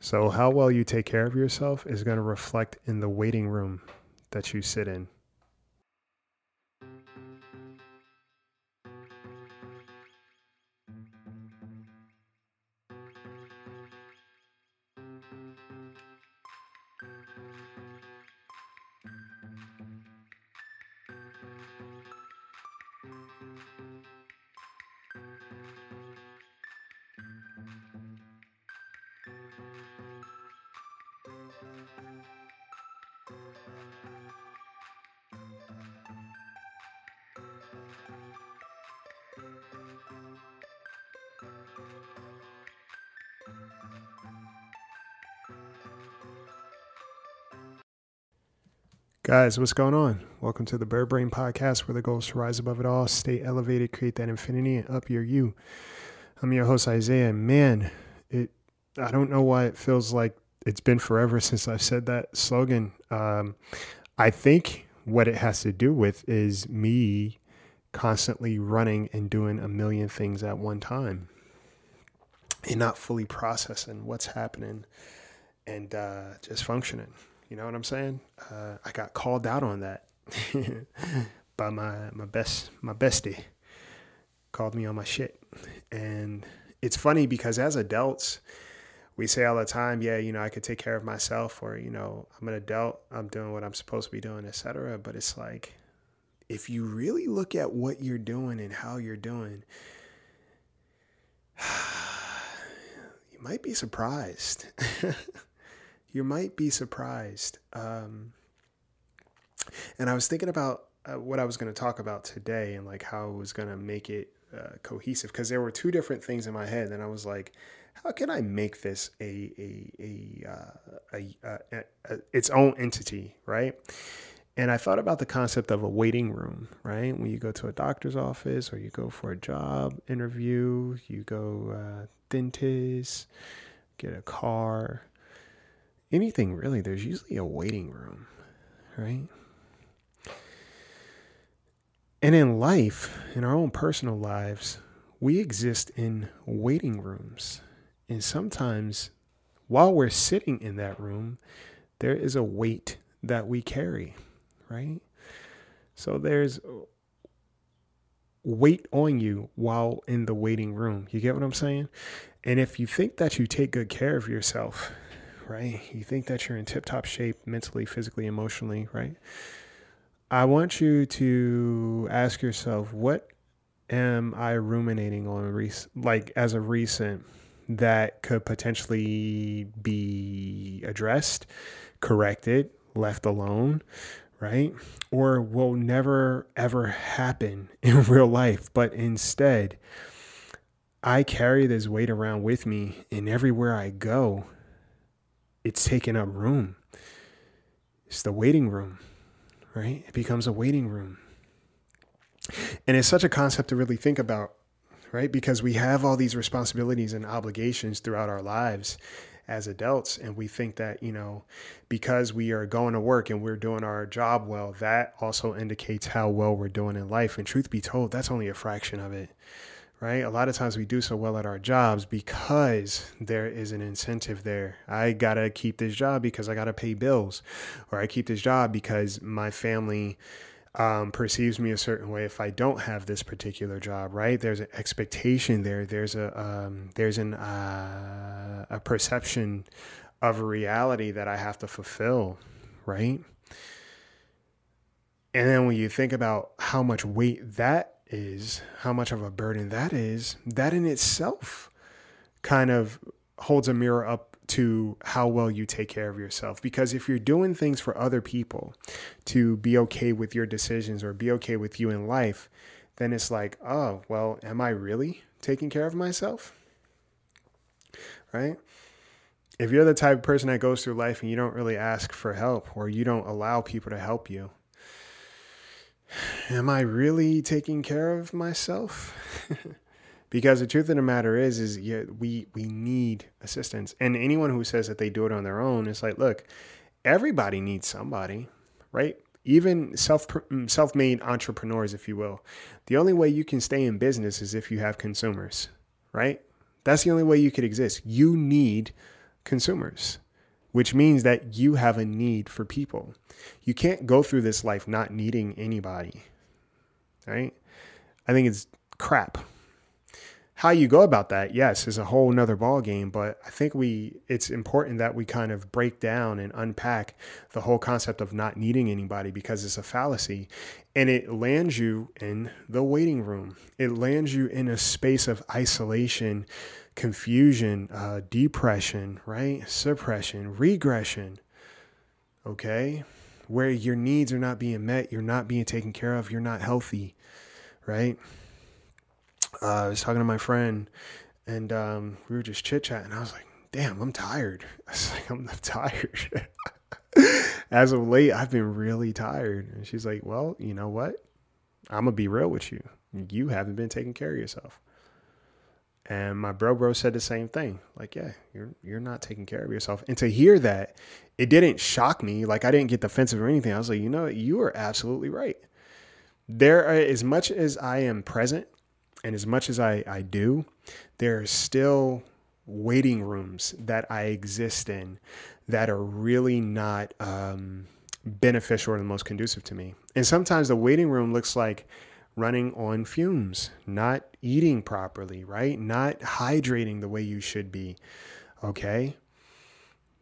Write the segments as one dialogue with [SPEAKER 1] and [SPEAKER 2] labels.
[SPEAKER 1] So, how well you take care of yourself is going to reflect in the waiting room that you sit in. Guys, what's going on? Welcome to the Bird Brain Podcast, where the goal is to rise above it all, stay elevated, create that infinity, and up your you. I'm your host, Isaiah. Man, it I don't know why it feels like it's been forever since I've said that slogan. Um, I think what it has to do with is me constantly running and doing a million things at one time and not fully processing what's happening and uh, just functioning. You know what I'm saying? Uh, I got called out on that by my my best my bestie. Called me on my shit, and it's funny because as adults, we say all the time, yeah, you know, I could take care of myself, or you know, I'm an adult, I'm doing what I'm supposed to be doing, etc. But it's like, if you really look at what you're doing and how you're doing, you might be surprised. you might be surprised. Um, and I was thinking about uh, what I was going to talk about today and like how I was going to make it uh, cohesive because there were two different things in my head, and I was like, how can I make this a a a, uh, a, a, a its own entity, right? And I thought about the concept of a waiting room, right? When you go to a doctor's office or you go for a job interview, you go uh, dentist, get a car, anything really, there's usually a waiting room, right? And in life, in our own personal lives, we exist in waiting rooms. And sometimes while we're sitting in that room, there is a weight that we carry, right? So there's weight on you while in the waiting room. You get what I'm saying? And if you think that you take good care of yourself, right? You think that you're in tip top shape mentally, physically, emotionally, right? I want you to ask yourself, what am I ruminating on, rec- like as a recent, that could potentially be addressed, corrected, left alone, right? Or will never ever happen in real life, but instead, I carry this weight around with me, and everywhere I go, it's taking up room. It's the waiting room, right? It becomes a waiting room. And it's such a concept to really think about, right? Because we have all these responsibilities and obligations throughout our lives as adults. And we think that, you know, because we are going to work and we're doing our job well, that also indicates how well we're doing in life. And truth be told, that's only a fraction of it right? A lot of times we do so well at our jobs because there is an incentive there. I got to keep this job because I got to pay bills, or I keep this job because my family um, perceives me a certain way if I don't have this particular job, right? There's an expectation there. There's a um, there's an uh, a perception of a reality that I have to fulfill, right? And then when you think about how much weight that is, how much of a burden that is, that in itself kind of holds a mirror up to how well you take care of yourself. Because if you're doing things for other people to be okay with your decisions or be okay with you in life, then it's like, oh, well, am I really taking care of myself? Right? If you're the type of person that goes through life and you don't really ask for help or you don't allow people to help you, am I really taking care of myself? because the truth of the matter is, is yeah, we we need assistance. And anyone who says that they do it on their own, it's like, look, everybody needs somebody, right? Even self mm, self-made entrepreneurs, if you will. The only way you can stay in business is if you have consumers, right? That's the only way you could exist. You need consumers, which means that you have a need for people. You can't go through this life not needing anybody, right? I think it's crap how you go about that, yes, is a whole nother ball game. But I think we it's important that we kind of break down and unpack the whole concept of not needing anybody because it's a fallacy. And it lands you in the waiting room. It lands you in a space of isolation, confusion, uh, depression, right? Suppression, regression. Okay. Where your needs are not being met, you're not being taken care of, you're not healthy, right? uh, I was talking to my friend, and um, we were just chit chatting. I was like, "Damn, I'm tired." I was like, "I'm tired." As of late, I've been really tired. And she's like, "Well, you know what? I'm gonna be real with you. You haven't been taking care of yourself." And my bro bro said the same thing. Like, yeah, you're you're not taking care of yourself. And to hear that, it didn't shock me. Like I didn't get defensive or anything. I was like, you know, you are absolutely right. There are, as much as I am present and as much as I, I do, there are still waiting rooms that I exist in that are really not um, beneficial or the most conducive to me. And sometimes the waiting room looks like running on fumes, not eating properly, right? Not hydrating the way you should be. Okay.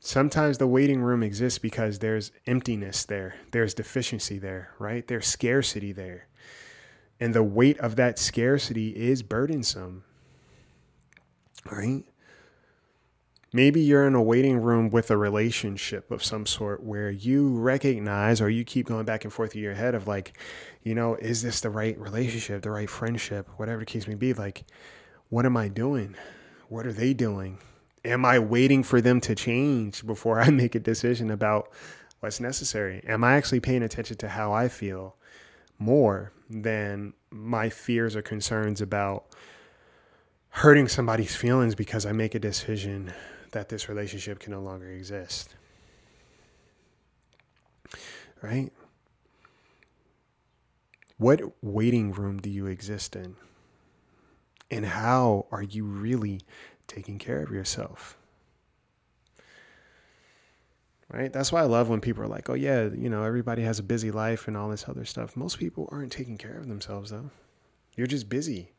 [SPEAKER 1] Sometimes the waiting room exists because there's emptiness there, there's deficiency there, right? There's scarcity there. And the weight of that scarcity is burdensome. Right? Maybe you're in a waiting room with a relationship of some sort where you recognize or you keep going back and forth in your head of like, you know, is this the right relationship, the right friendship, whatever the case may be? Like, what am I doing? What are they doing? Am I waiting for them to change before I make a decision about what's necessary? Am I actually paying attention to how I feel? more than my fears or concerns about hurting somebody's feelings because I make a decision that this relationship can no longer exist. Right? What waiting room do you exist in? And how are you really taking care of yourself? right? That's why I love when people are like, oh, yeah, you know, everybody has a busy life and all this other stuff. Most people aren't taking care of themselves, though. You're just busy.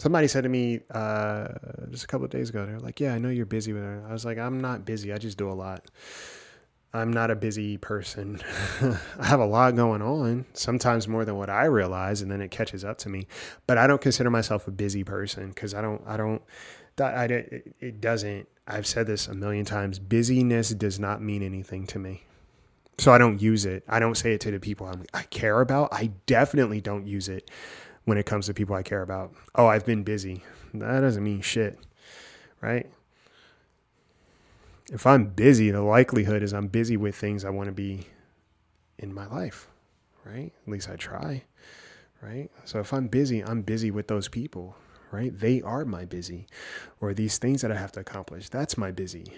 [SPEAKER 1] Somebody said to me uh, just a couple of days ago, they're like, yeah, I know you're busy. But I was like, I'm not busy. I just do a lot. I'm not a busy person. I have a lot going on, sometimes more than what I realize, and then it catches up to me. But I don't consider myself a busy person because I don't, I don't, I, it doesn't I've said this a million times busyness does not mean anything to me. So I don't use it. I don't say it to the people I'm, I care about. I definitely don't use it when it comes to people I care about. Oh, I've been busy. That doesn't mean shit, right? If I'm busy, the likelihood is I'm busy with things I want to be in my life, right? At least I try, right? So if I'm busy, I'm busy with those people right? They are my busy, or these things that I have to accomplish. That's my busy.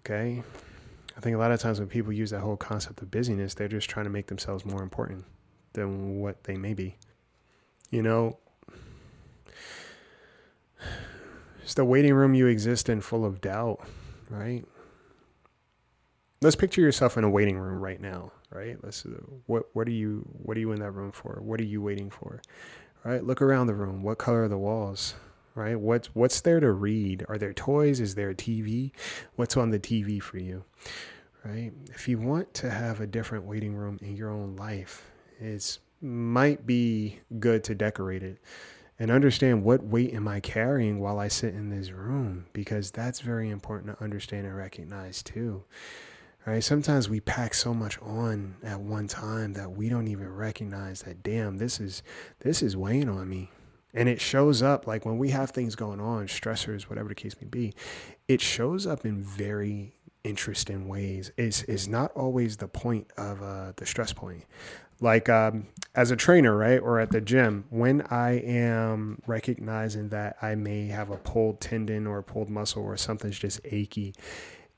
[SPEAKER 1] Okay. I think a lot of times when people use that whole concept of busyness, they're just trying to make themselves more important than what they may be. You know, it's the waiting room you exist in full of doubt, right? Let's picture yourself in a waiting room right now, right? Let's uh, what what are you what are you in that room for? What are you waiting for? right? Look around the room. What color are the walls? Right? What's what's there to read? Are there toys? Is there a TV? What's on the TV for you? Right? If you want to have a different waiting room in your own life, it might be good to decorate it and understand what weight am I carrying while I sit in this room because that's very important to understand and recognize too right? Sometimes we pack so much on at one time that we don't even recognize that damn, this is this is weighing on me. And it shows up like when we have things going on, stressors, whatever the case may be, it shows up in very interesting ways. It's, it's not always the point of uh, the stress point. Like um, as a trainer, right, or at the gym, when I am recognizing that I may have a pulled tendon or a pulled muscle or something's just achy,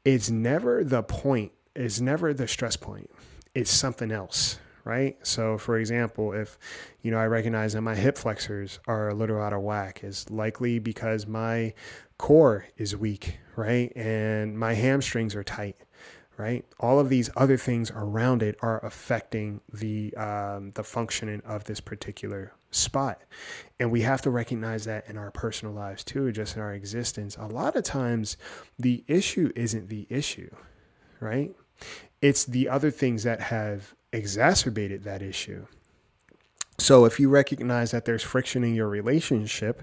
[SPEAKER 1] it's never the point it's never the stress point. It's something else, right? So, for example, if you know I recognize that my hip flexors are a little out of whack, is likely because my core is weak, right? And my hamstrings are tight, right? All of these other things around it are affecting the um, the functioning of this particular spot, and we have to recognize that in our personal lives too, just in our existence. A lot of times, the issue isn't the issue, right? It's the other things that have exacerbated that issue. So, if you recognize that there's friction in your relationship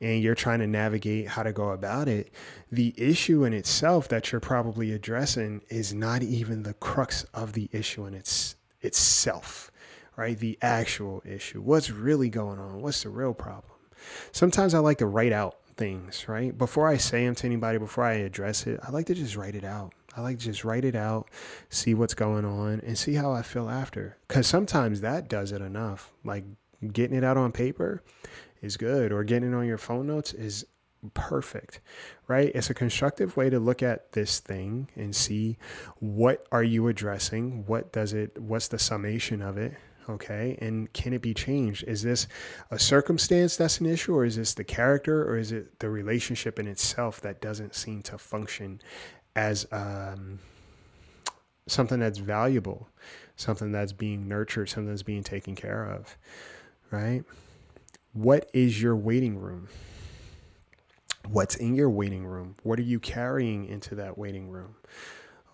[SPEAKER 1] and you're trying to navigate how to go about it, the issue in itself that you're probably addressing is not even the crux of the issue in its itself, right? The actual issue. What's really going on? What's the real problem? Sometimes I like to write out things, right? Before I say them to anybody, before I address it, I like to just write it out. I like to just write it out, see what's going on, and see how I feel after. Because sometimes that does it enough. Like getting it out on paper is good, or getting it on your phone notes is perfect right it's a constructive way to look at this thing and see what are you addressing what does it what's the summation of it okay and can it be changed is this a circumstance that's an issue or is this the character or is it the relationship in itself that doesn't seem to function as um, something that's valuable, something that's being nurtured, something that's being taken care of, right? What is your waiting room? What's in your waiting room? What are you carrying into that waiting room?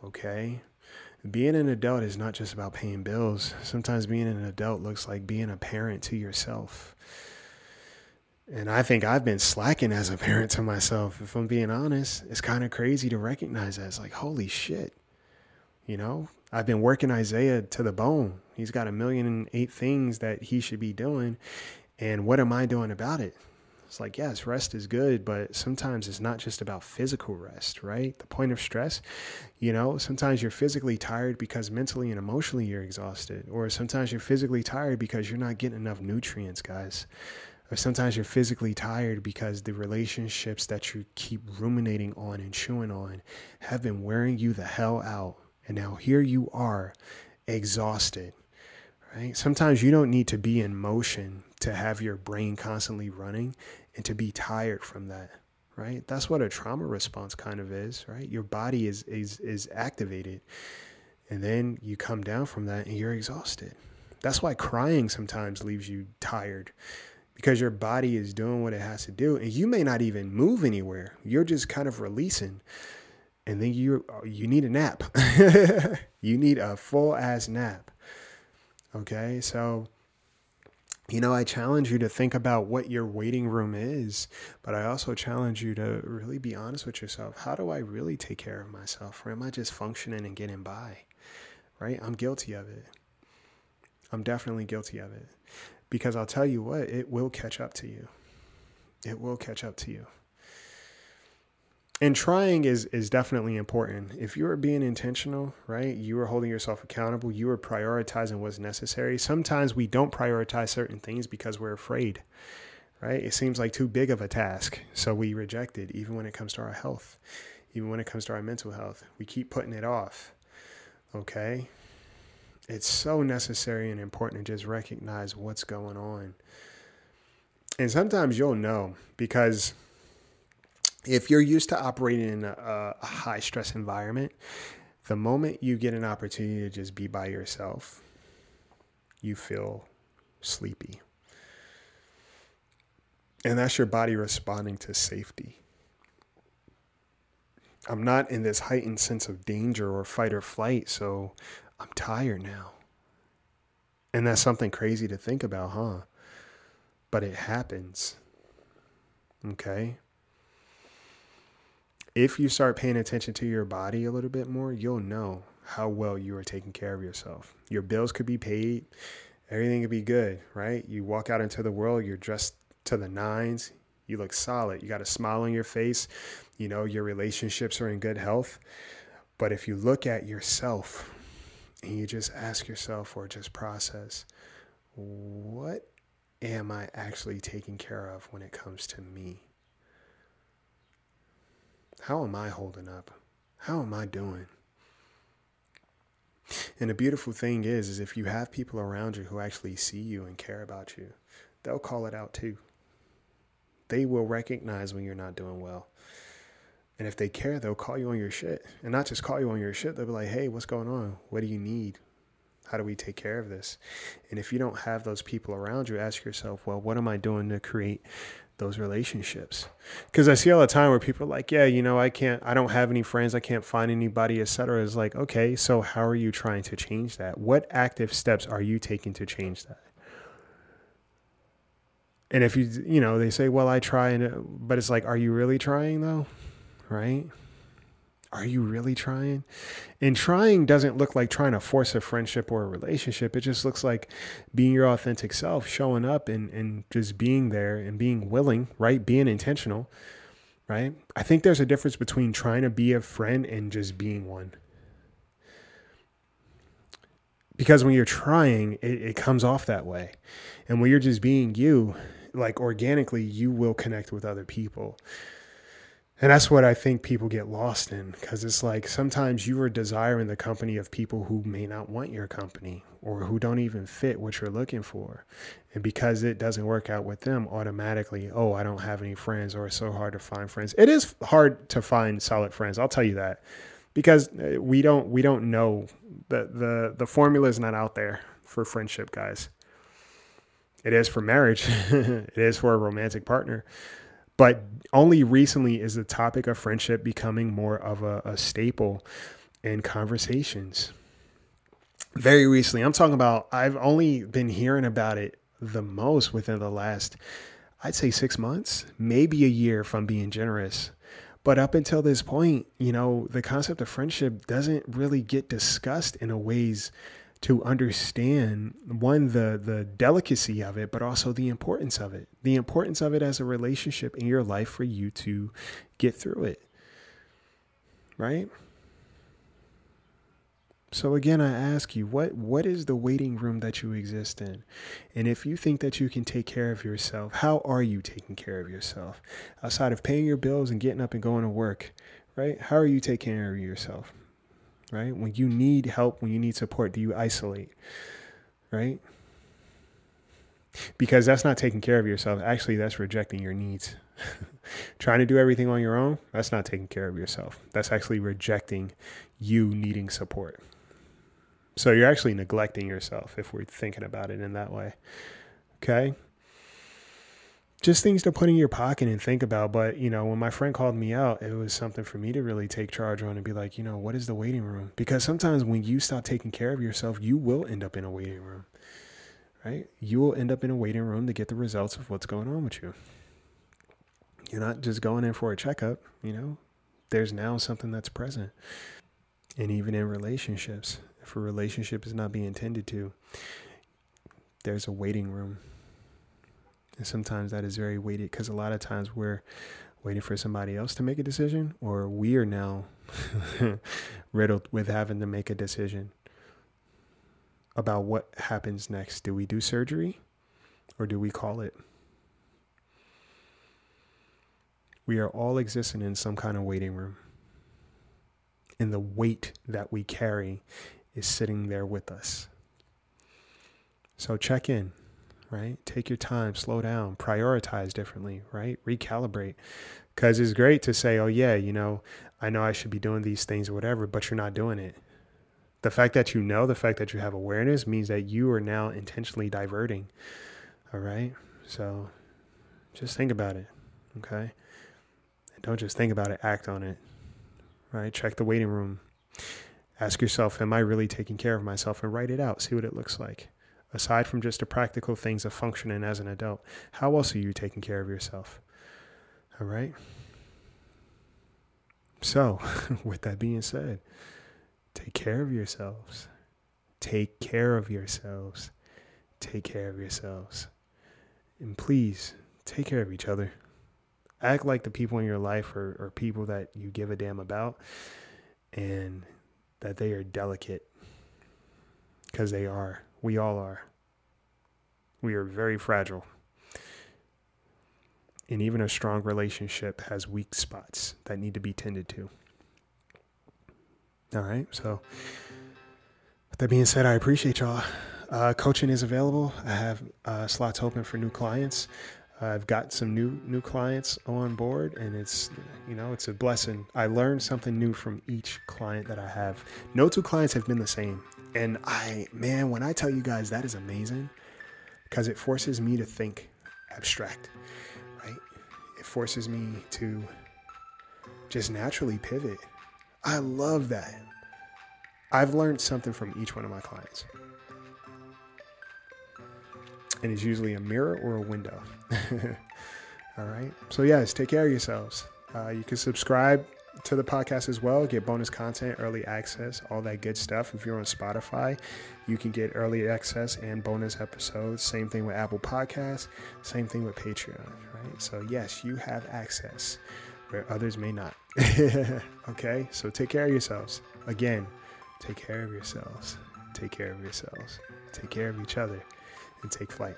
[SPEAKER 1] Okay. Being an adult is not just about paying bills. Sometimes being an adult looks like being a parent to yourself and I think I've been slacking as a parent to myself. If I'm being honest, it's kind of crazy to recognize that. It's like, holy shit. You know, I've been working Isaiah to the bone. He's got a million and eight things that he should be doing. And what am I doing about it? It's like, yes, rest is good, but sometimes it's not just about physical rest, right? The point of stress, you know, sometimes you're physically tired because mentally and emotionally you're exhausted, or sometimes you're physically tired because you're not getting enough nutrients, guys or sometimes you're physically tired because the relationships that you keep ruminating on and chewing on have been wearing you the hell out. And now here you are, exhausted. Right? Sometimes you don't need to be in motion to have your brain constantly running and to be tired from that. Right? That's what a trauma response kind of is, right? Your body is is is activated. And then you come down from that and you're exhausted. That's why crying sometimes leaves you tired because your body is doing what it has to do and you may not even move anywhere. You're just kind of releasing and then you you need a nap. You need a full ass nap okay? So you know i challenge you to think about what your waiting room is but i also challenge you to really be honest with yourself. How do i really take care of myself or am i just functioning and getting by right? I'm guilty of it. I'm definitely guilty of it because I'll tell you what, it will catch up to you. It will catch up to you. And trying is is definitely important. If you are being intentional, right? You are holding yourself accountable. You are prioritizing what's necessary. Sometimes we don't prioritize certain things because we're afraid, right? It seems like too big of a task, so we reject it. Even when it comes to our health, even when it comes to our mental health, we keep putting it off. Okay, it's so necessary and important to just recognize what's going on. And sometimes you'll know because if you're used to operating in a, a high stress environment, the moment you get an opportunity to just be by yourself, you feel sleepy. And that's your body responding to safety. I'm not in this heightened sense of danger or fight or flight, so I'm tired now. And that's something crazy to think about, huh? But it happens. Okay? If you start paying attention to your body a little bit more, you'll know how well you are taking care of yourself. Your bills could be paid, everything could be good, right? You walk out into the world, you're dressed to the nines, you look solid, you got a smile on your face, you know, your relationships are in good health. But if you look at yourself and you just ask yourself or just process what am I actually taking care of when it comes to me? How am I holding up? How am I doing? And the beautiful thing is, is if you have people around you who actually see you and care about you, they'll call it out too. They will recognize when you're not doing well. And if they care, they'll call you on your shit. And not just call you on your shit, they'll be like, hey, what's going on? What do you need? How do we take care of this? And if you don't have those people around you, ask yourself, well, what am I doing to create those relationships? Because I see all the time where people are like, yeah, you know, I can't, I don't have any friends, I can't find anybody, etc. It's like, okay, so how are you trying to change that? What active steps are you taking to change that? And if you, you know, they say, well, I try, and, but it's like, are you really trying though? Right? Are you really trying? And trying doesn't look like trying to force a friendship or a relationship. It just looks like being your authentic self, showing up and, and just being there and being willing, right? Being intentional, right? I think there's a difference between trying to be a friend and just being one. Because when you're trying, it, it comes off that way. And when you're just being you, like organically, you will connect with other people. And that's what I think people get lost in because it's like sometimes you are desiring the company of people who may not want your company or who don't even fit what you're looking for. And because it doesn't work out with them, automatically, oh, I don't have any friends or it's so hard to find friends. It is hard to find solid friends. I'll tell you that because uh, we don't we don't know the the the formula is not out there for friendship guys. It is for marriage. it is for a romantic partner but only recently is the topic of friendship becoming more of a, a staple in conversations. Very recently, I'm talking about, I've only been hearing about it the most within the last, I'd say six months, maybe a year I'm being generous. But up until this point, you know, the concept of friendship doesn't really get discussed in a ways to understand one the the delicacy of it but also the importance of it. The importance of it as a relationship in your life for you to get through it. Right? So again i ask you what what is the waiting room that you exist in? And if you think that you can take care of yourself how are you taking care of yourself? Outside of paying your bills and getting up and going to work right? How are you taking care of yourself right? When you need help, when you need support, do you isolate, right? Because that's not taking care of yourself. Actually, that's rejecting your needs. Trying to do everything on your own, that's not taking care of yourself. That's actually rejecting you needing support. So you're actually neglecting yourself if we're thinking about it in that way. Okay? Just things to put in your pocket and think about. But, you know, when my friend called me out, it was something for me to really take charge on and be like, you know, what is the waiting room? Because sometimes when you stop taking care of yourself, you will end up in a waiting room, right? You will end up in a waiting room to get the results of what's going on with you. You're not just going in for a checkup, you know, there's now something that's present. And even in relationships, if a relationship is not being tended to, there's a waiting room and sometimes that is very weighted because a lot of times we're waiting for somebody else to make a decision, or we are now riddled with having to make a decision about what happens next. Do we do surgery or do we call it? We are all existing in some kind of waiting room. And the weight that we carry is sitting there with us. So check in right? Take your time, slow down, prioritize differently, right? Recalibrate. Because it's great to say, oh, yeah, you know, I know I should be doing these things or whatever, but you're not doing it. The fact that you know, the fact that you have awareness means that you are now intentionally diverting. All right. So just think about it. Okay. And don't just think about it, act on it. Right. Check the waiting room. Ask yourself, am I really taking care of myself? And write it out. See what it looks like aside from just the practical things of functioning as an adult, how else are you taking care of yourself? All right. So, with that being said, take care of yourselves. Take care of yourselves. Take care of yourselves. And please take care of each other. Act like the people in your life are, are people that you give a damn about and that they are delicate because they are. We all are. We are very fragile. And even a strong relationship has weak spots that need to be tended to. All right. So, with that being said, I appreciate y'all. Uh, coaching is available. I have uh, slots open for new clients. I've got some new new clients on board, and it's you know it's a blessing. I learned something new from each client that I have. No two clients have been the same, and I man, when I tell you guys that is amazing, because it forces me to think abstract, right? It forces me to just naturally pivot. I love that. I've learned something from each one of my clients and it's usually a mirror or a window. All right. So, yes, take care of yourselves. Uh, you can subscribe to the podcast as well, get bonus content, early access, all that good stuff. If you're on Spotify, you can get early access and bonus episodes. Same thing with Apple Podcasts, same thing with Patreon, right? So, yes, you have access where others may not. okay? So, take care of yourselves. Again, take care of yourselves. Take care of yourselves. Take care of each other and take flight.